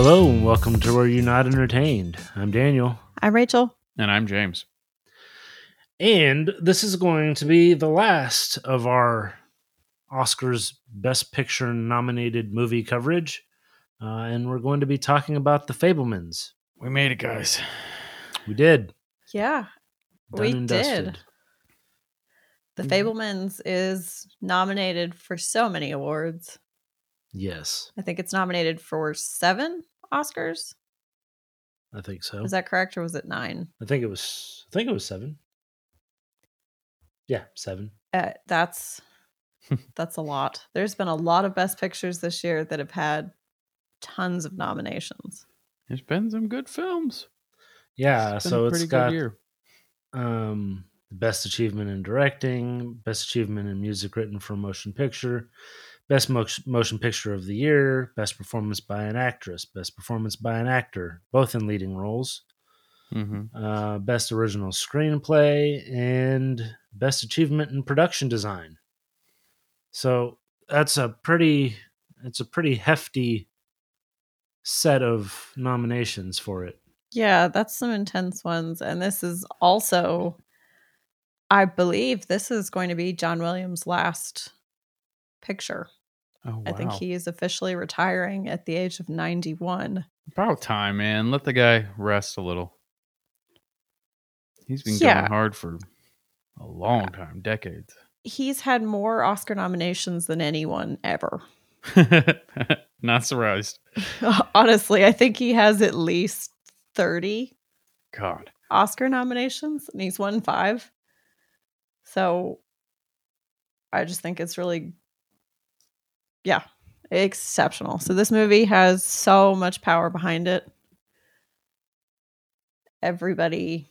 Hello and welcome to Were You Not Entertained? I'm Daniel. I'm Rachel. And I'm James. And this is going to be the last of our Oscars Best Picture nominated movie coverage. Uh, and we're going to be talking about The Fabelmans. We made it, guys. We did. Yeah, Done we did. dusted. The Mhm. Fabelmans is nominated for so many awards. Yes, I think it's nominated for seven Oscars. I think so. Is that correct, or was it nine? I think it was. I think it was seven. Yeah, seven. Uh, that's that's a lot. There's been a lot of Best Pictures this year that have had tons of nominations. There's been some good films. Yeah, So It's so a it's pretty got good year. um, best achievement in directing, best achievement in music written for a motion picture, best mo- motion picture of the year, best performance by an actress, best performance by an actor, both in leading roles, hmm uh, best original screenplay, and best achievement in production design. So that's a pretty, it's a pretty hefty set of nominations for it. Yeah, that's some intense ones. And this is also, I believe, this is going to be John Williams' last picture. Oh, wow. I think he is officially retiring at the age of 91. About time, man. Let the guy rest a little. He's been Yeah. going hard for a long time, decades. He's had more Oscar nominations than anyone ever. Not surprised. Honestly, I think he has at least 30 God. Oscar nominations and he's won five. So I just think it's really, yeah, exceptional. So this movie has so much power behind it. Everybody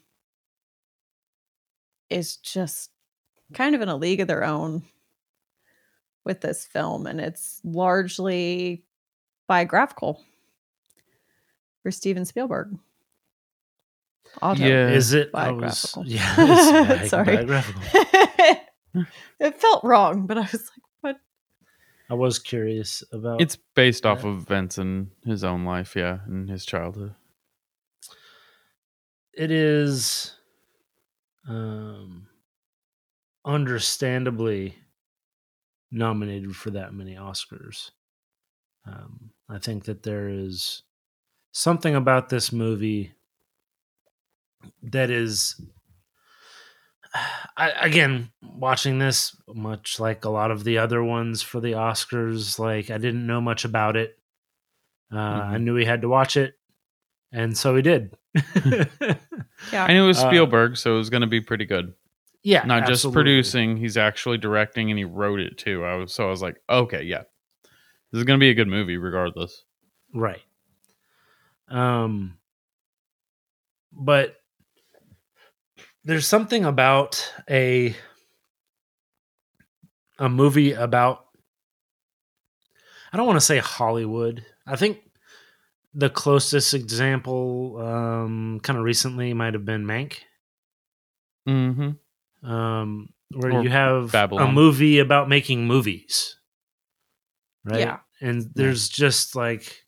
is just kind of in a league of their own with this film, and it's largely biographical for Steven Spielberg. Auto. Yeah. Is it? I was- biographical. yeah, it's Sorry. biographical. it felt wrong, but I was like, what? I was curious about It's based off of events in his own life, yeah, and his childhood. it is um understandably nominated for that many Oscars. Um, I think that there is something about this movie that is I, again watching this much like a lot of the other ones for the Oscars like I didn't know much about it. Uh, I Mhm. knew we had to watch it and so we did. Yeah. I knew it was Uh, Spielberg, so it was going to be pretty good. yeah, Not just producing, he's actually directing and he wrote it too. I was so I was like, okay, yeah. This is going to be a good movie regardless. Right. Um but there's something about a a movie about I don't want to say Hollywood. I think the closest example um kind of recently might have been Mank. Mhm. Um where Or you have a movie about making movies. Right? Yeah. and there's just like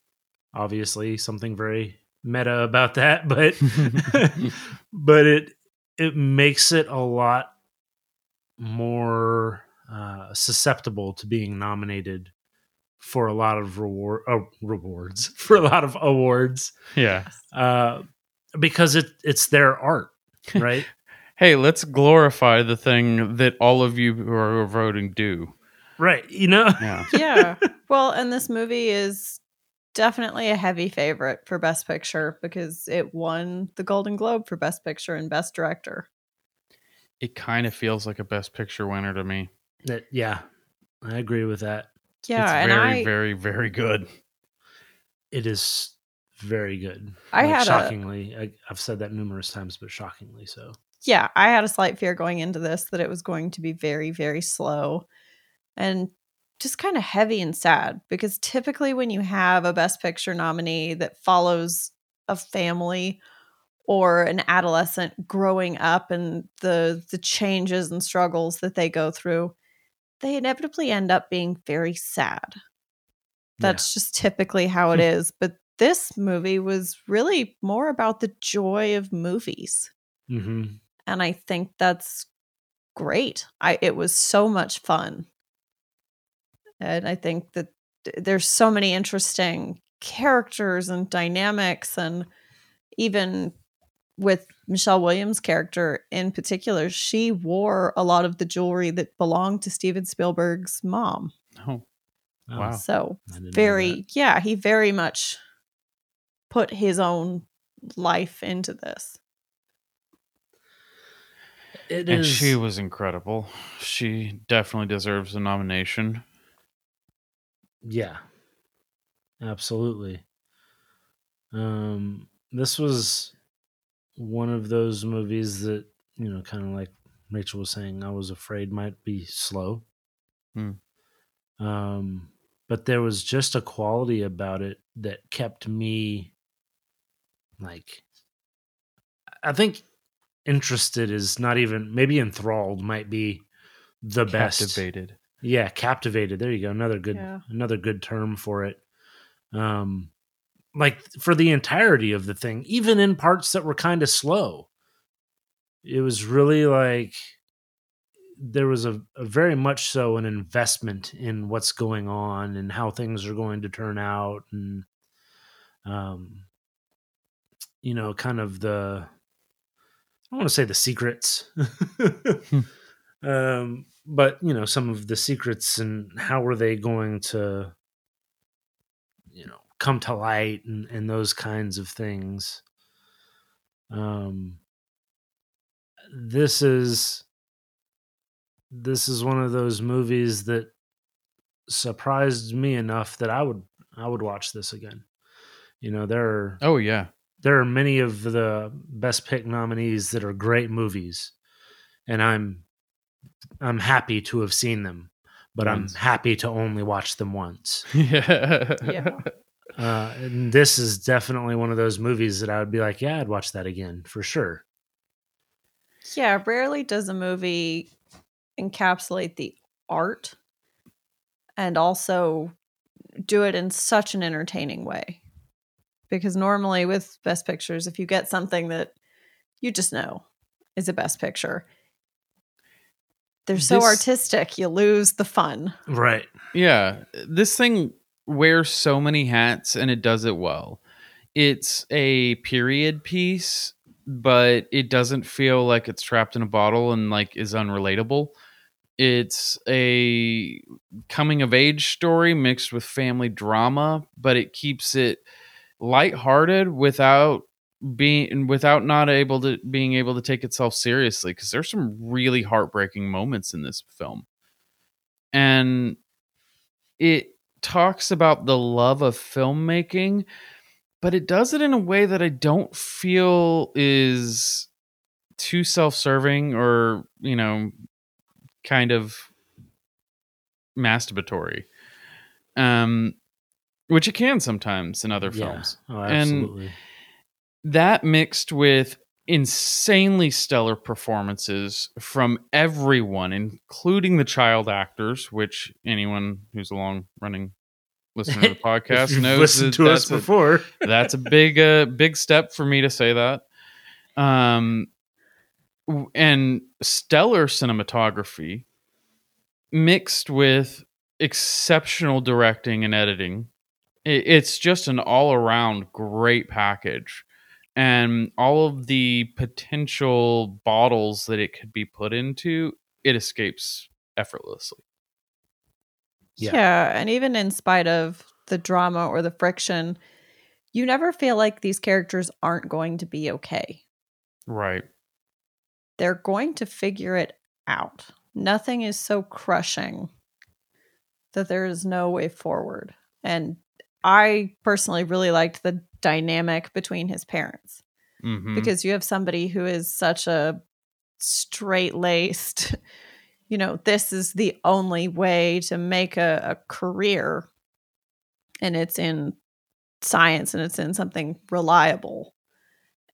obviously something very meta about that but but it it makes it a lot more uh, susceptible to being nominated for a lot of reward uh, rewards for a lot of awards Yeah. uh, because it it's their art right Hey, let's glorify the thing that all of you who are voting do. right you know Yeah. yeah. Well, and this movie is definitely a heavy favorite for Best Picture because it won the Golden Globe for Best Picture and Best Director. It kind of feels like a best picture winner to me. that, yeah i agree with that Yeah, it's and very, I very, very good. it is very good I Like, had shockingly I, i've said that numerous times but shockingly so yeah, I had a slight fear going into this that it was going to be very, very slow and just kind of heavy and sad because typically when you have a Best Picture nominee that follows a family or an adolescent growing up and the the changes and struggles that they go through, they inevitably end up being very sad. That's just typically how it is. But this movie was really more about the joy of movies. hmm And I think that's great. I it was so much fun. And I think that there's so many interesting characters and dynamics and even with Michelle Williams' character in particular, she wore a lot of the jewelry that belonged to Steven Spielberg's mom. Oh, Oh, Wow. So I didn't know very yeah, he very much put his own life into this. that. It and is- she was incredible. She definitely deserves a nomination. Yeah. Absolutely. Um this was one of those movies that, you know, kind of like Rachel was saying, I was afraid might be slow. Hmm. Um but there was just a quality about it that kept me like I think interested is not even maybe enthralled might be the best Captivated. Yeah, captivated. There you go. Another good Yeah. another good term for it. Um like for the entirety of the thing, even in parts that were kind of slow. It was really like there was a, a very much so an investment in what's going on and how things are going to turn out and um you know kind of the I don't want to say the secrets um but you know some of the secrets and how are they going to you know come to light and, and those kinds of things um this is this is one of those movies that surprised me enough that I would I would watch this again. You know, there are Oh yeah. there are many of the best pick nominees that are great movies and i'm i'm happy to have seen them but Once. i'm happy to only watch them once yeah. Yeah. uh, and this is definitely one of those movies that i would be like yeah i'd watch that again for sure Yeah, rarely does a movie encapsulate the art and also do it in such an entertaining way. Because normally with best pictures, if you get something that you just know is a best picture, they're so This- artistic, you lose the fun. right Yeah, this thing wears so many hats and it does it well. It's a period piece, but it doesn't feel like it's trapped in a bottle and like is unrelatable. It's a coming of age story mixed with family drama, but it keeps it lighthearted without being without not able to being able to take itself seriously because there's some really heartbreaking moments in this film. And it talks about the love of filmmaking, but it does it in a way that I don't feel is too self-serving or, you know, kind of masturbatory. Um which it can sometimes in other Yeah. films. oh And- absolutely That mixed with insanely stellar performances from everyone, including the child actors, which anyone who's a long running listener to the podcast knows listened that to us a- before that's a big uh big step for me to say that um and stellar cinematography mixed with exceptional directing and editing. It's just an all-around great package and all of the potential bottles that it could be put into it escapes effortlessly Yeah. Yeah. And even in spite of the drama or the friction, you never feel like these characters aren't going to be okay. right They're going to figure it out. Nothing is so crushing that there is no way forward. And I personally really liked the dynamic between his parents Mhm. because you have somebody who is such a straight laced, you know, this is the only way to make a, a career. And it's in science and it's in something reliable.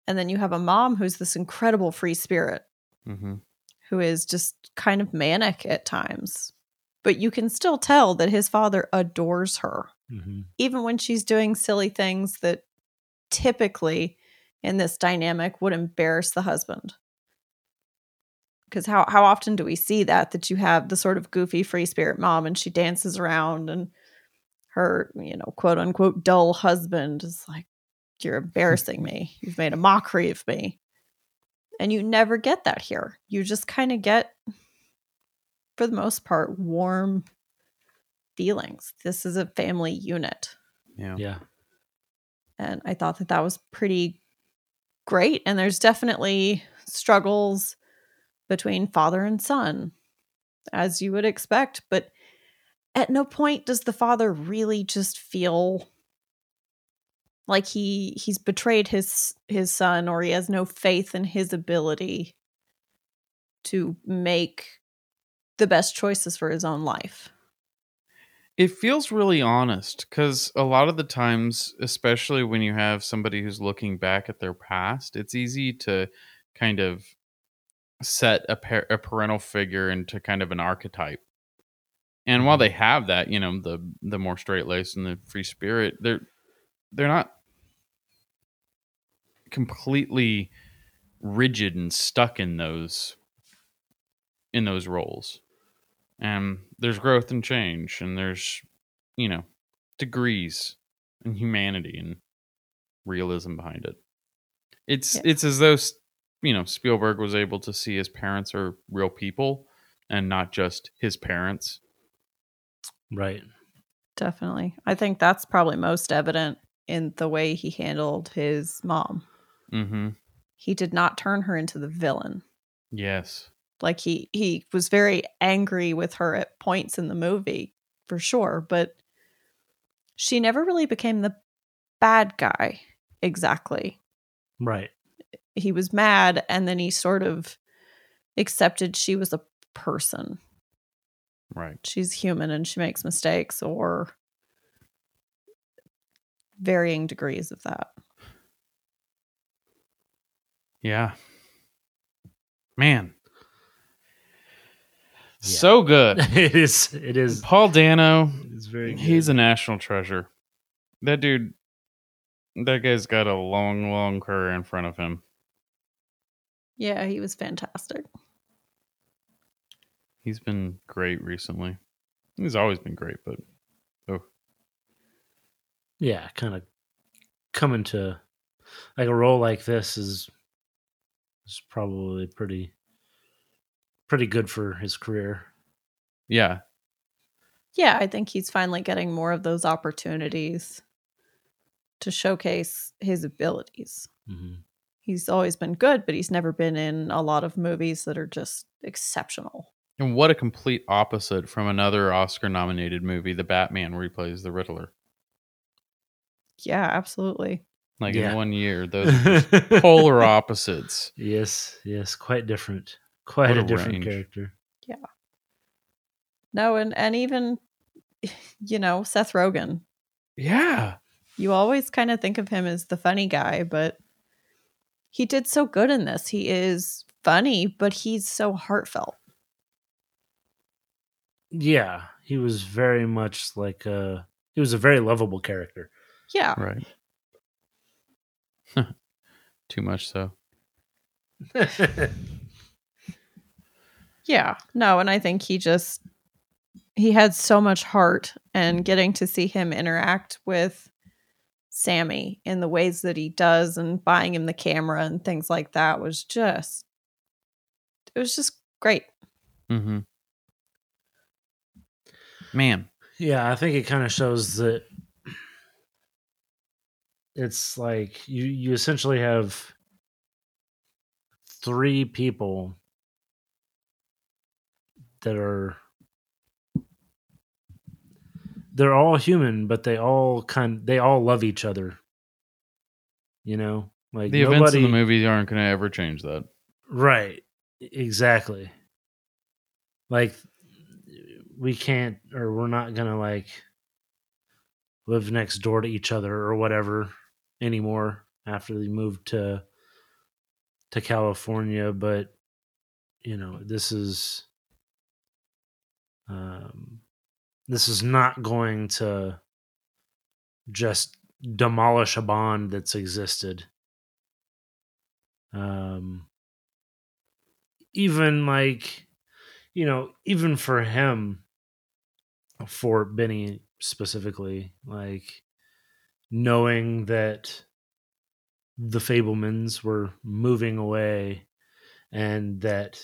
And then you have a mom who's this incredible free spirit mm-hmm. who is just kind of manic at times. But you can still tell that his father adores her. Hmm even when she's doing silly things that typically in this dynamic would embarrass the husband. Because how, how often do we see that? That you have the sort of goofy free spirit mom and she dances around and her, you know, quote unquote dull husband is like, You're embarrassing me. You've made a mockery of me. And you never get that here. You just kind of get, for the most part, warm feelings. This is a family unit Yeah. Yeah. and I thought that that was pretty great. And there's definitely struggles between father and son, as you would expect. But at no point does the father really just feel like he he's betrayed his his son or he has no faith in his ability to make the best choices for his own life. It feels really honest because a lot of the times, especially when you have somebody who's looking back at their past, it's easy to kind of set a, par- a parental figure into kind of an archetype. And while mm-hmm. they have that, you know, the the more straight laced and the free spirit, they're they're not completely rigid and stuck in those in those roles and there's growth and change and there's you know degrees and humanity and realism behind it it's Yeah. it's as though you know spielberg was able to see his parents are real people and not just his parents Right. Definitely. I think that's probably most evident in the way he handled his mom. mm-hmm He did not turn her into the villain. yes Like he he was very angry with her at points in the movie, for sure, but she never really became the bad guy exactly. Right. He was mad and then he sort of accepted she was a person. right She's human and she makes mistakes or varying degrees of that. yeah man Yeah. so good it is. It is. paul dano It's very. Good. He's a national treasure. That dude, that guy's got a long, long career in front of him. Yeah, he was fantastic. He's been great recently. He's always been great, but oh, yeah, kind of coming to like a role like this is is probably pretty pretty good for his career. yeah, Yeah, I think he's finally getting more of those opportunities to showcase his abilities. hmm He's always been good, but he's never been in a lot of movies that are just exceptional. and what a complete opposite from another Oscar-nominated movie, The Batman, where he plays the Riddler. Yeah, absolutely. Like Yeah. in one year, those are polar opposites. yes, yes, quite different. Quite What a, a different range. character. No, and and even you know, Seth Rogen. Yeah, You always kind of think of him as the funny guy, but he did so good in this. He is funny, but he's so heartfelt. Yeah, he was very much like a he was a very lovable character. Yeah. right. Too much so. Yeah. No, and I think he just he had so much heart and getting to see him interact with Sammy in the ways that he does and buying him the camera and things like that was just it was just great. Mm-hmm. Man, yeah, I think it kind of shows that it's like you you essentially have three people that are they're all human but they all kind they all love each other. You know? Like the events in the movie aren't going to ever change that. right. Exactly. Like we can't or we're not gonna like live next door to each other or whatever anymore after they moved to to California but you know this is um this is not going to just demolish a bond that's existed. Um, even like, you know, even for him, for Benny specifically, like knowing that the Fabelmans were moving away and that,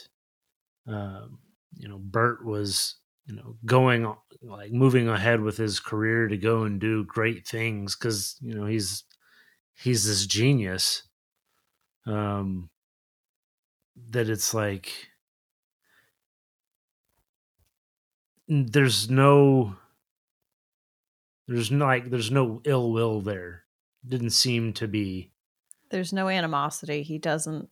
um, you know, Burt was, you know, going like moving ahead with his career to go and do great things because, you know, he's, he's this genius. Um, that it's like, there's no there's no like there's no ill will there didn't seem to be There's no animosity. He doesn't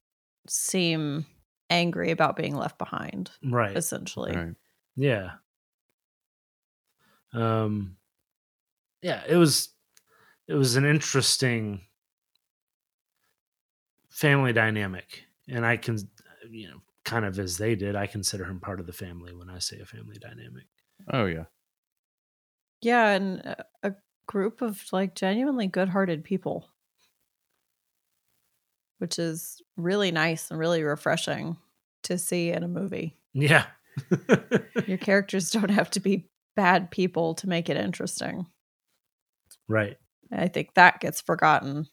seem angry about being left behind, right essentially. Right. Yeah um yeah it was it was an interesting family dynamic and i can you know kind of as they did i consider him part of the family when i say a family dynamic Oh yeah. Yeah, and a- a group of like genuinely good-hearted people, which is really nice and really refreshing to see in a movie. yeah Your characters don't have to be bad people to make it interesting. right I think that gets forgotten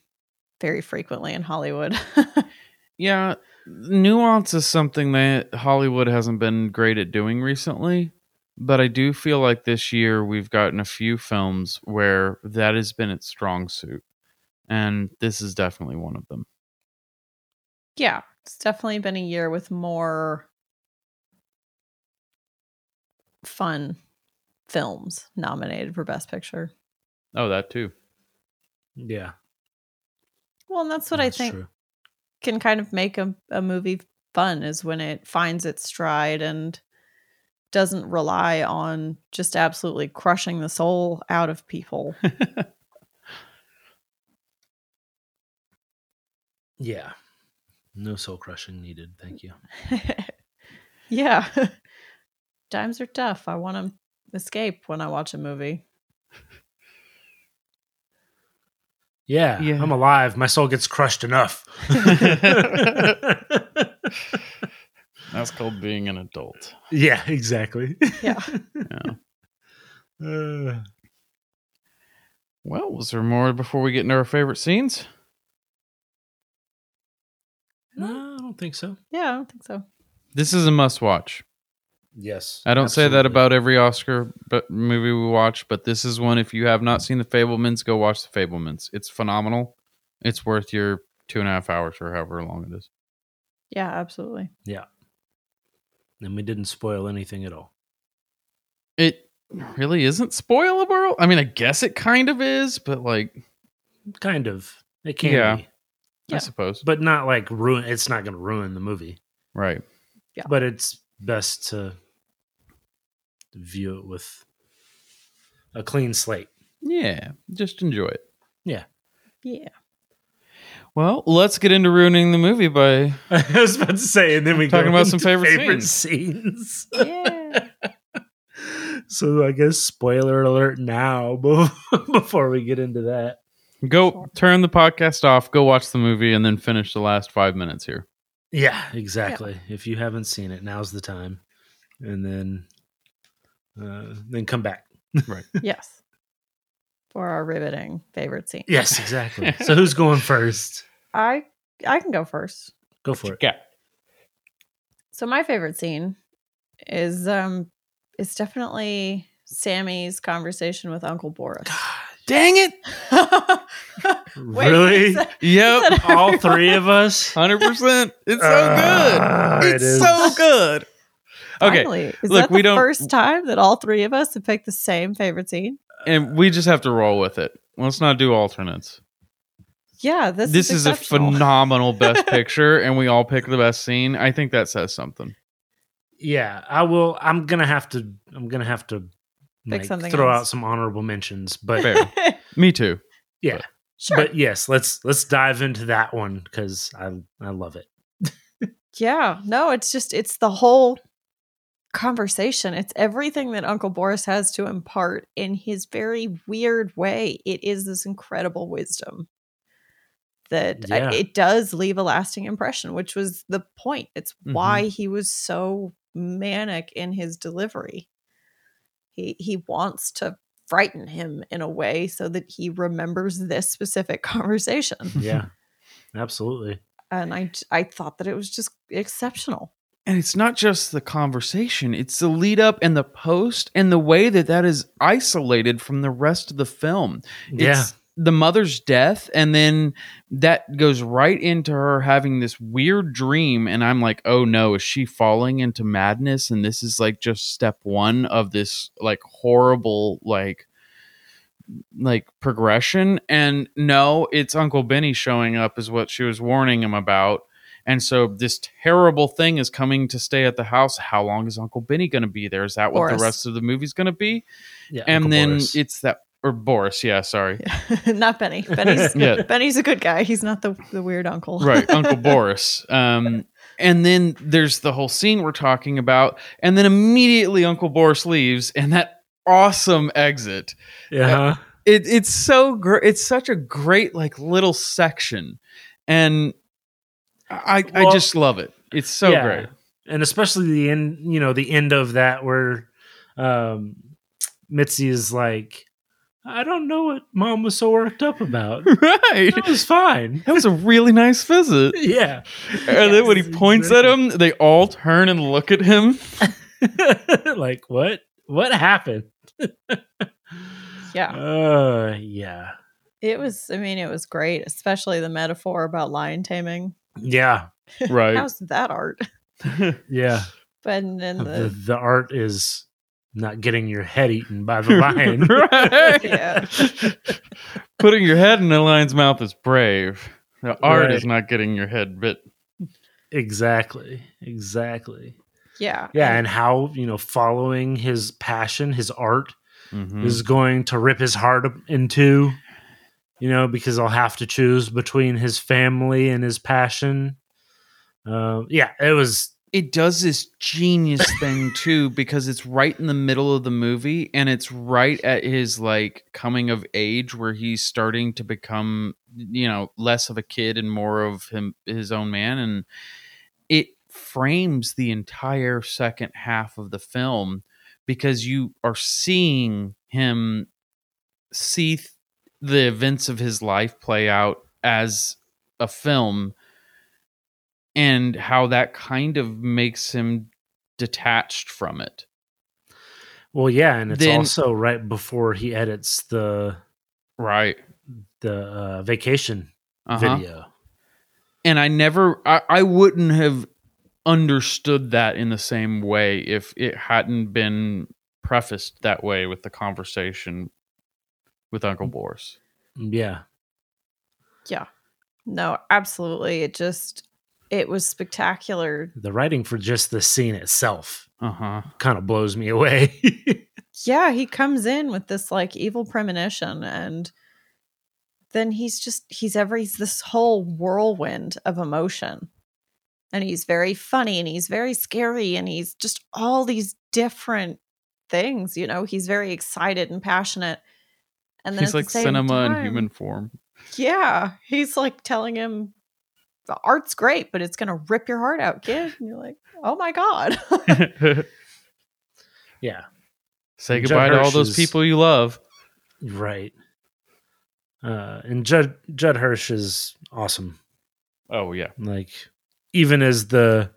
very frequently in Hollywood. Yeah, nuance is something that Hollywood hasn't been great at doing recently. But I do feel like this year we've gotten a few films where that has been its strong suit. And this is definitely one of them. yeah, it's definitely been a year with more fun films nominated for Best Picture. Oh, that too. yeah Well, and that's what I think true. can kind of make a, a movie fun is when it finds its stride and doesn't rely on just absolutely crushing the soul out of people. yeah no soul crushing needed thank you yeah. Times are tough. I want to escape when I watch a movie. Yeah, Yeah. I'm alive. My soul gets crushed enough. That's called being an adult. yeah, exactly. Yeah. Yeah. Uh, Well, was there more before we get into our favorite scenes? no, I don't think so. Yeah, I don't think so. This is a must watch. Yes. I don't say that about every Oscar but movie we watch, but this is one. If you have not seen The Fabelmans, go watch The Fabelmans. It's phenomenal. It's worth your two and a half hours or however long it is. Yeah, absolutely. Yeah. And we didn't spoil anything at all. It really isn't spoilable. I mean, I guess it kind of is, but like, Kind of. It can Yeah. be. Yeah. I suppose. But not like ruin it's not gonna ruin the movie. right. Yeah. But it's best to view it with a clean slate. Yeah. Just enjoy it. Yeah. Yeah. Well, let's get into ruining the movie by I was about to say, and then we Talking go about some into favorite scenes. Yeah. so I guess spoiler alert now before we get into that. go turn the podcast off, go watch the movie, and then finish the last five minutes here. Yeah, exactly. If you haven't seen it, now's the time, and then uh, then come back. Right. yes. For our riveting favorite scene. Yes, exactly. so who's going first? I I can go first. Go for it. Yeah. So my favorite scene is um is definitely Sammy's conversation with Uncle Boris. Dang it! Wait, Really? is that- Yep. All three of us. Hundred percent. It's so Ah, good. it It's is. so good. Okay, Finally. Is look, that the we don't- first time that all three of us have picked the same favorite scene? and we just have to roll with it. Let's not do alternates. Yeah, this, This, is, is, a phenomenal best picture, and we all pick the best scene. I think that says something. Yeah, I will. I'm gonna have to. I'm gonna have to Pick like, something throw else. out some honorable mentions, but Fair. Me too. yeah, sure. but yes, let's let's dive into that one because I I love it. yeah, no, it's just it's the whole conversation. It's everything that Uncle Boris has to impart in his very weird way. It is this incredible wisdom that I- Yeah. it does leave a lasting impression, which was the point. It's Mhm. why he was so manic in his delivery. He he wants to frighten him in a way so that he remembers this specific conversation. yeah, absolutely. And I I thought that it was just exceptional. And it's not just the conversation, it's the lead up and the post and the way that that is isolated from the rest of the film. Yeah, It's the mother's death, and then that goes right into her having this weird dream. And I'm like, oh no, is she falling into madness? And this is like just step one of this like horrible, like, like progression. And no, it's Uncle Benny showing up, is what she was warning him about. And so this terrible thing is coming to stay at the house. How long is Uncle Benny going to be there? Is that what Boris. the rest of the movie's going to be? yeah. and Uncle then Boris. it's that or Boris, yeah, sorry. not Benny. Benny's Yeah. Benny's a good guy. He's not the the weird uncle. right uncle boris um and then there's the whole scene we're talking about and then immediately uncle boris leaves and that awesome exit yeah, it, it's so great it's such a great like little section and i i just love it it's so yeah. great and especially the end. You know, the end of that where um, Mitzi is like, "I don't know what Mom was so worked up about. right That was fine." that was a really nice visit yeah, and then when he Yes, points at him they all turn and look at him like what? What happened? Yeah. Uh, yeah, It was I mean, it was great, especially the metaphor about lion taming. Yeah, right How's that art? yeah. But and then The, the the art is not getting your head eaten by the lion. right Yeah. Putting your head in a lion's mouth is brave. The art Right. is not getting your head bit. exactly, exactly. yeah. Yeah, and how you know following his passion, his art Mhm. is going to rip his heart in two. You know, because I'll have to choose between his family and his passion. Uh, yeah, it was. It does this genius thing too because it's right in the middle of the movie and it's right at his like coming of age where he's starting to become you know less of a kid and more of him his own man and it frames the entire second half of the film because you are seeing him see the events of his life play out as a film and how that kind of makes him detached from it. Well, yeah, and it's Then- also right before he edits the Right. the uh, vacation Uh-huh. video. And I never I, I wouldn't have understood that in the same way if it hadn't been prefaced that way with the conversation with Uncle Boris. Yeah, Yeah. No, absolutely. It just it was spectacular. the writing for just the scene itself Uh-huh. kind of blows me away. Yeah, he comes in with this like evil premonition and then he's just he's every he's this whole whirlwind of emotion. And he's very funny and he's very scary and he's just all these different things, you know. He's very excited and passionate. And then He's at the like same cinema in human form. Yeah, he's like telling him the art's great, but it's gonna rip your heart out, kid. And you're like, oh my god. yeah, Say Judd goodbye to all those is- people you love. right. Uh, and Judd Judd Hirsch is awesome. Oh yeah. Like even as the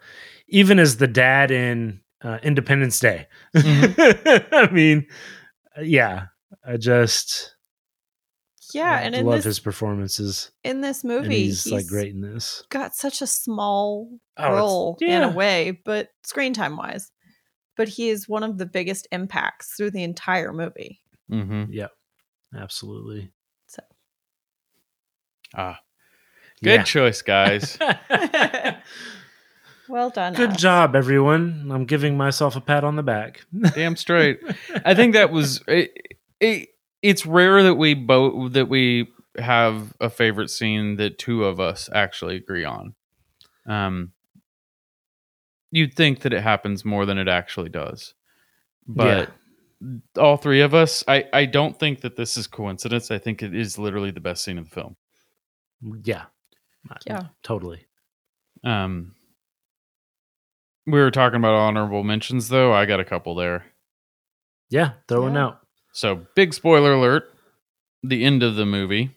even as the dad in uh, Independence Day. I mean, yeah, I just yeah, I and in love this his performances. in this And movie, he's, like great in this. got such a small Oh, it's- role in a way, but screen time wise. But he is one of the biggest impacts through the entire movie. Mm-hmm. Yep, absolutely. So, ah. Good Yeah. choice, guys. Well done. Good us. job, everyone. I'm giving myself a pat on the back. Damn straight. I think that was it, it, it's rare that we both that we have a favorite scene that two of us actually agree on. Um you'd think that it happens more than it actually does. But all three of us, I, I don't think that this is coincidence. I think it is literally the best scene of the film. Yeah. Yeah. Totally. Um, we were talking about honorable mentions, though. I got a couple there. Yeah. Throw one Yeah. out. So, big spoiler alert: the end of the movie.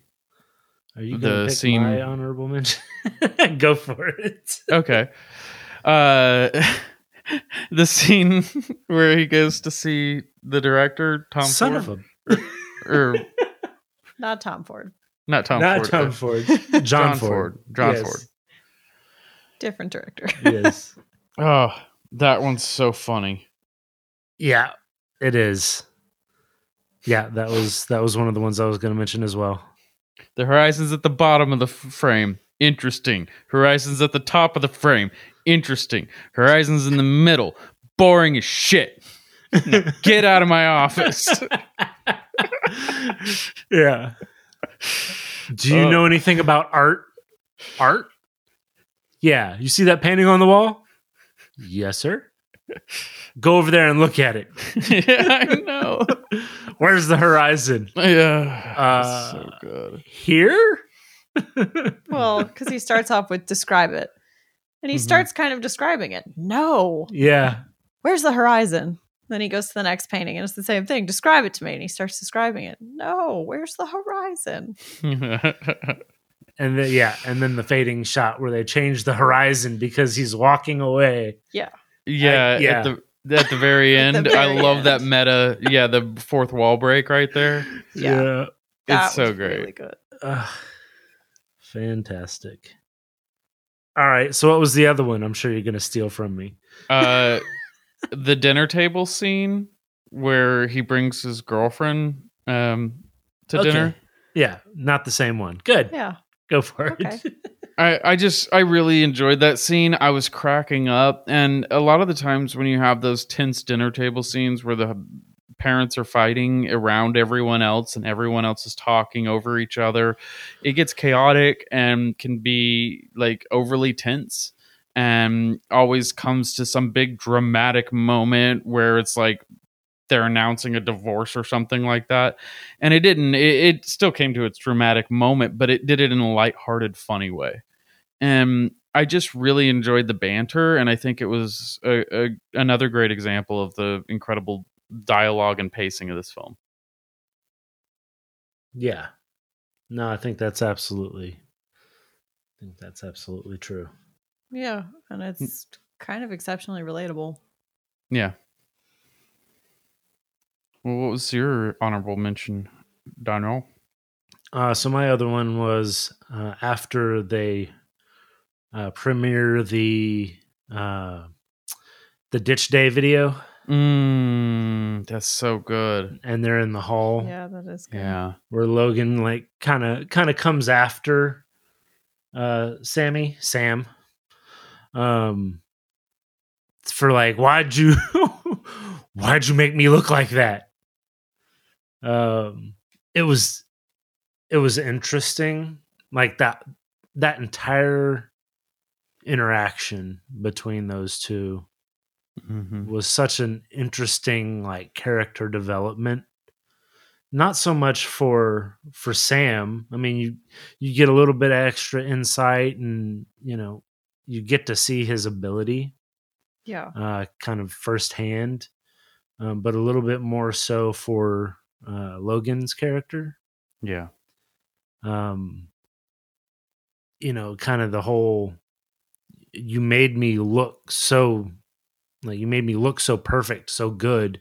Are you The going to pick scene- my honorable mention? Go for it. Okay. Uh, the scene where he goes to see the director, Tom Son Ford, of a. or Not Tom Ford. not Tom Not Ford, Tom uh, Ford. John, John Ford. Ford. John Yes. Ford. Different director. Yes. Oh, that one's so funny. Yeah, it is. Yeah, that was that was one of the ones I was going to mention as well. The horizon's at the bottom of the f- frame. Interesting. Horizon's at the top of the frame. Interesting. Horizon's in the middle. Boring as shit. Get out of my office. yeah. Do you know oh. anything about art? Art? Yeah. You see that painting on the wall? Yes, sir. Go over there and look at it. yeah, I know. Where's the horizon? Yeah. Uh, so good. Here? well, because he starts off with describe it. And he Mhm. starts kind of describing it. No. yeah. Where's the horizon? Then he goes to the next painting and it's the same thing. Describe it to me. And he starts describing it. No, where's the horizon? And then yeah, and then the fading shot where they change the horizon because he's walking away. yeah, yeah. At the at the very At the end, I love end. that meta. Yeah, the fourth wall break right there. Yeah. That It's so great. Really good. Ugh. fantastic. All right. So what was the other one? I'm sure you're going to steal from me. Uh, the dinner table scene where he brings his girlfriend um to Okay. dinner. Yeah, not the same one. Good. Yeah. Go for Okay. it. I, I just I really enjoyed that scene. I was cracking up, and a lot of the times when you have those tense dinner table scenes where the parents are fighting around everyone else and everyone else is talking over each other, it gets chaotic and can be like overly tense, and always comes to some big dramatic moment where it's like they're announcing a divorce or something like that. And it didn't. It, it still came to its dramatic moment, but it did it in a lighthearted, funny way. And I just really enjoyed the banter, and I think it was a, a, another great example of the incredible dialogue and pacing of this film. yeah. No, I think that's absolutely. I think that's absolutely true. Yeah. And mm. it's kind of exceptionally relatable. Yeah. Well, what was your honorable mention, Daniel? Uh, so my other one was uh, after they uh, premiere the uh, the Ditch Day video, Mm, that's so good. and they're in the hall Yeah, that is good. Yeah. where Logan like kind of kind of comes after uh, Sammy Sam, um, for like why'd you why'd you make me look like that? Um, it was it was interesting, like that that entire interaction between those two Mhm. was such an interesting like character development not so much for for sam i mean you you get a little bit extra insight and you know you get to see his ability Yeah. uh kind of firsthand um, but a little bit more so for uh logan's character. Yeah. um you know kind of the whole you made me look so like you made me look so perfect so good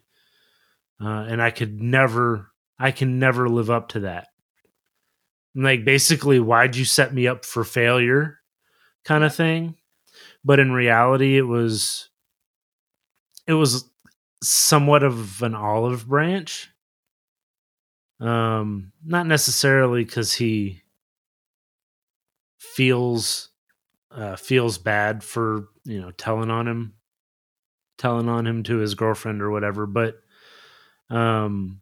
uh and i could never i can never live up to that. Like basically why'd you set me up for failure kind of thing? But in reality it was it was somewhat of an olive branch um not necessarily because he feels uh feels bad for you know telling on him telling on him to his girlfriend or whatever but um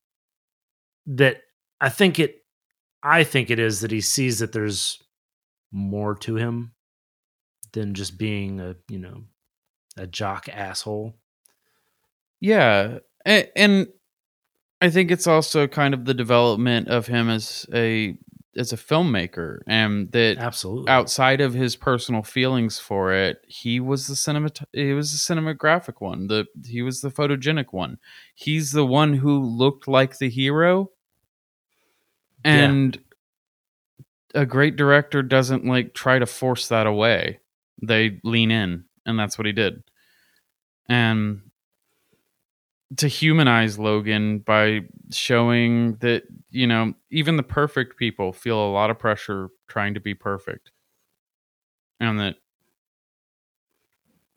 that i think it i think it is that he sees that there's more to him than just being a you know a jock asshole. Yeah, and, and I think it's also kind of the development of him as a as a filmmaker, and that Absolutely. outside of his personal feelings for it, he was the cinema he was the cinematographic one. The he was the photogenic one. He's the one who looked like the hero. Yeah. And a great director doesn't like try to force that away. They lean in, and that's what he did. And to humanize Logan by showing that, you know, even the perfect people feel a lot of pressure trying to be perfect. And that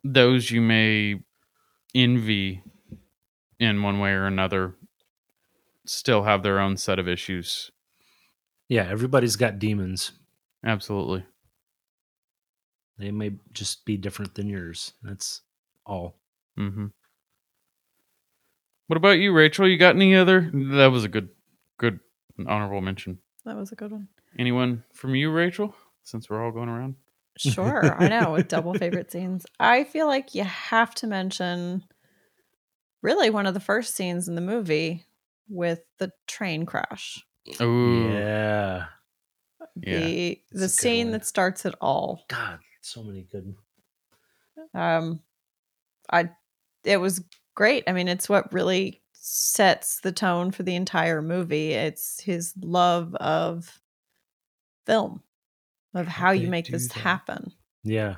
those you may envy in one way or another still have their own set of issues. Yeah, everybody's got demons. Absolutely. They may just be different than yours. That's all. Mm-hmm. What about you, Rachel? You got any other? That was a good, good honorable mention. That was a good one. Anyone from you, Rachel? Since we're all going around. Sure, I know with double favorite scenes. I feel like you have to mention really one of the first scenes in the movie with the train crash. Oh, Yeah. Yeah, the that's the scene one. that starts it all. God, so many good. Um I it was great. I mean, it's what really sets the tone for the entire movie. It's his love of film, of how you make this that? happen. Yeah.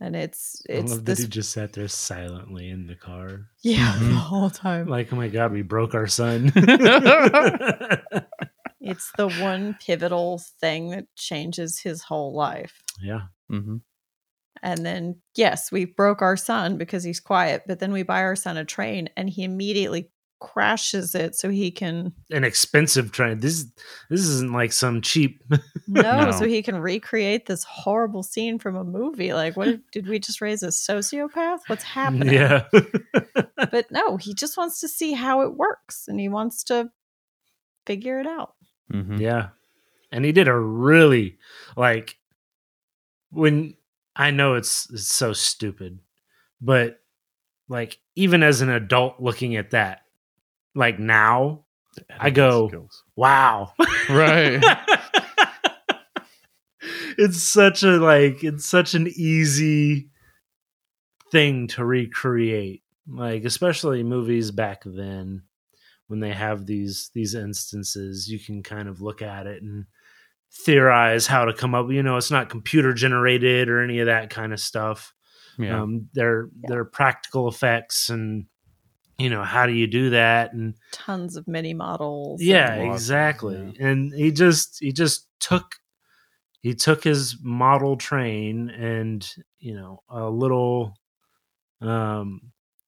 And it's I it's love this that he just sat there silently in the car. yeah, Mhm. the whole time. Like, oh my God, we broke our son. It's the one pivotal thing that changes his whole life. yeah. hmm And then, yes, we broke our son because he's quiet, but then we buy our son a train and he immediately crashes it so he can An expensive train. This this isn't like some cheap. no, No. so he can recreate this horrible scene from a movie. Like, what did we just raise a sociopath? What's happening? Yeah. But no, he just wants to see how it works and he wants to figure it out. hmm Yeah. And he did a really like when I know it's, it's so stupid, but like even as an adult looking at that, like now, I go- wow. Right. it's such a like it's such an easy thing to recreate. Like especially movies back then when they have these these instances, you can kind of look at it and theorize how to come up, you know, it's not computer generated or any of that kind of stuff. Yeah. Um they're they're practical effects and you know, how do you do that and Tons of mini models. yeah Lots of- exactly and he just he just took he took his model train and you know a little um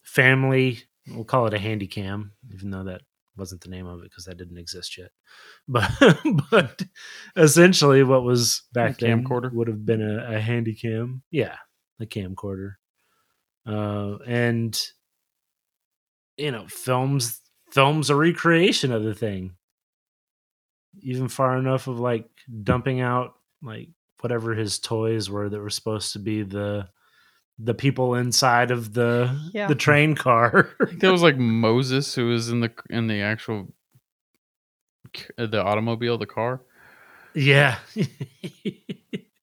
family we'll call it a handy cam even though that wasn't the name of it because that didn't exist yet. But but essentially what was back then camcorder? would have been a, a handy cam. Yeah a camcorder. Uh and you know films films a recreation of the thing. Even far enough of like dumping out like whatever his toys were that were supposed to be the the people inside of the Yeah. the train car I think that was like Moses who was in the in the actual uh, the automobile, the car. yeah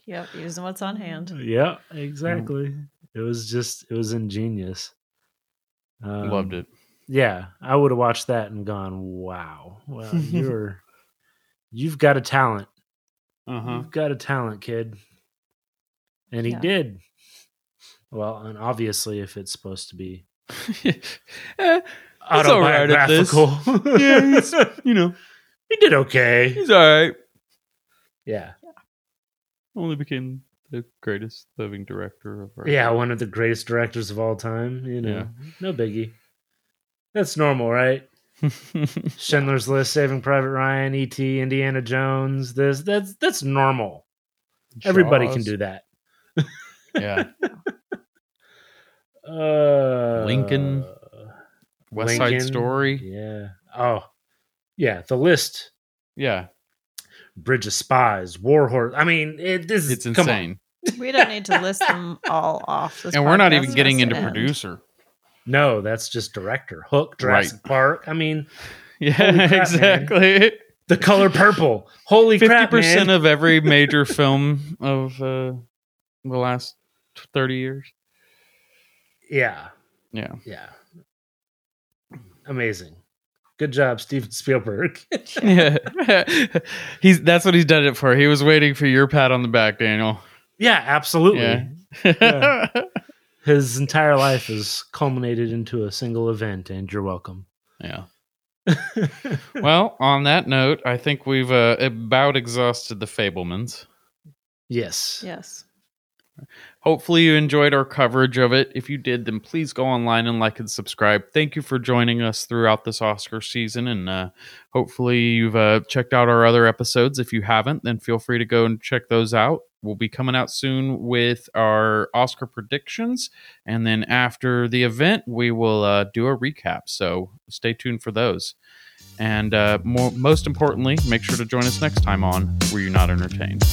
Yep. Using what's on hand. yeah exactly it was just it was ingenious um, Loved it. yeah i would have watched that and gone wow well you're you've got a talent Uh huh. You've got a talent, kid. And he Yeah. did. Well, and obviously, if it's supposed to be Eh, all right at this. autobiographical, Yeah, he's- you know, he did okay. he's all right. Yeah, Only became the greatest living director of our yeah, one of the greatest directors of all time. You know, Yeah. no biggie. That's normal, right? Schindler's List, Saving Private Ryan, E.T., Indiana Jones. This that's that's normal. Everybody can do that. Yeah. Uh, Lincoln. West Side Story. Yeah. Oh, yeah. The list. Yeah. Bridge of Spies, War Horse. I mean, it, this is It's come on. insane. We don't need to list them all off. This and we're not even getting into end. producer. No, that's just director. Hook, Jurassic Park. I mean, Yeah, crap, man. exactly. the color purple. Holy Fifty crap, percent of every major film of uh, the last thirty years. Yeah, Yeah. yeah. Amazing. Good job, Steven Spielberg. Yeah, he's that's what he's done it for. He was waiting for your pat on the back, Daniel. yeah, absolutely. Yeah. Yeah. His entire life is culminated into a single event, and you're welcome. yeah. Well, on that note, I think we've uh, about exhausted the Fabelmans. yes. Yes. Hopefully, you enjoyed our coverage of it. If you did, then please go online and like and subscribe. Thank you for joining us throughout this Oscar season. And uh, hopefully, you've uh, checked out our other episodes. If you haven't, then feel free to go and check those out. We'll be coming out soon with our Oscar predictions. And then after the event, we will uh, do a recap. So stay tuned for those. And uh, more, most importantly, make sure to join us next time on Were You Not Entertained?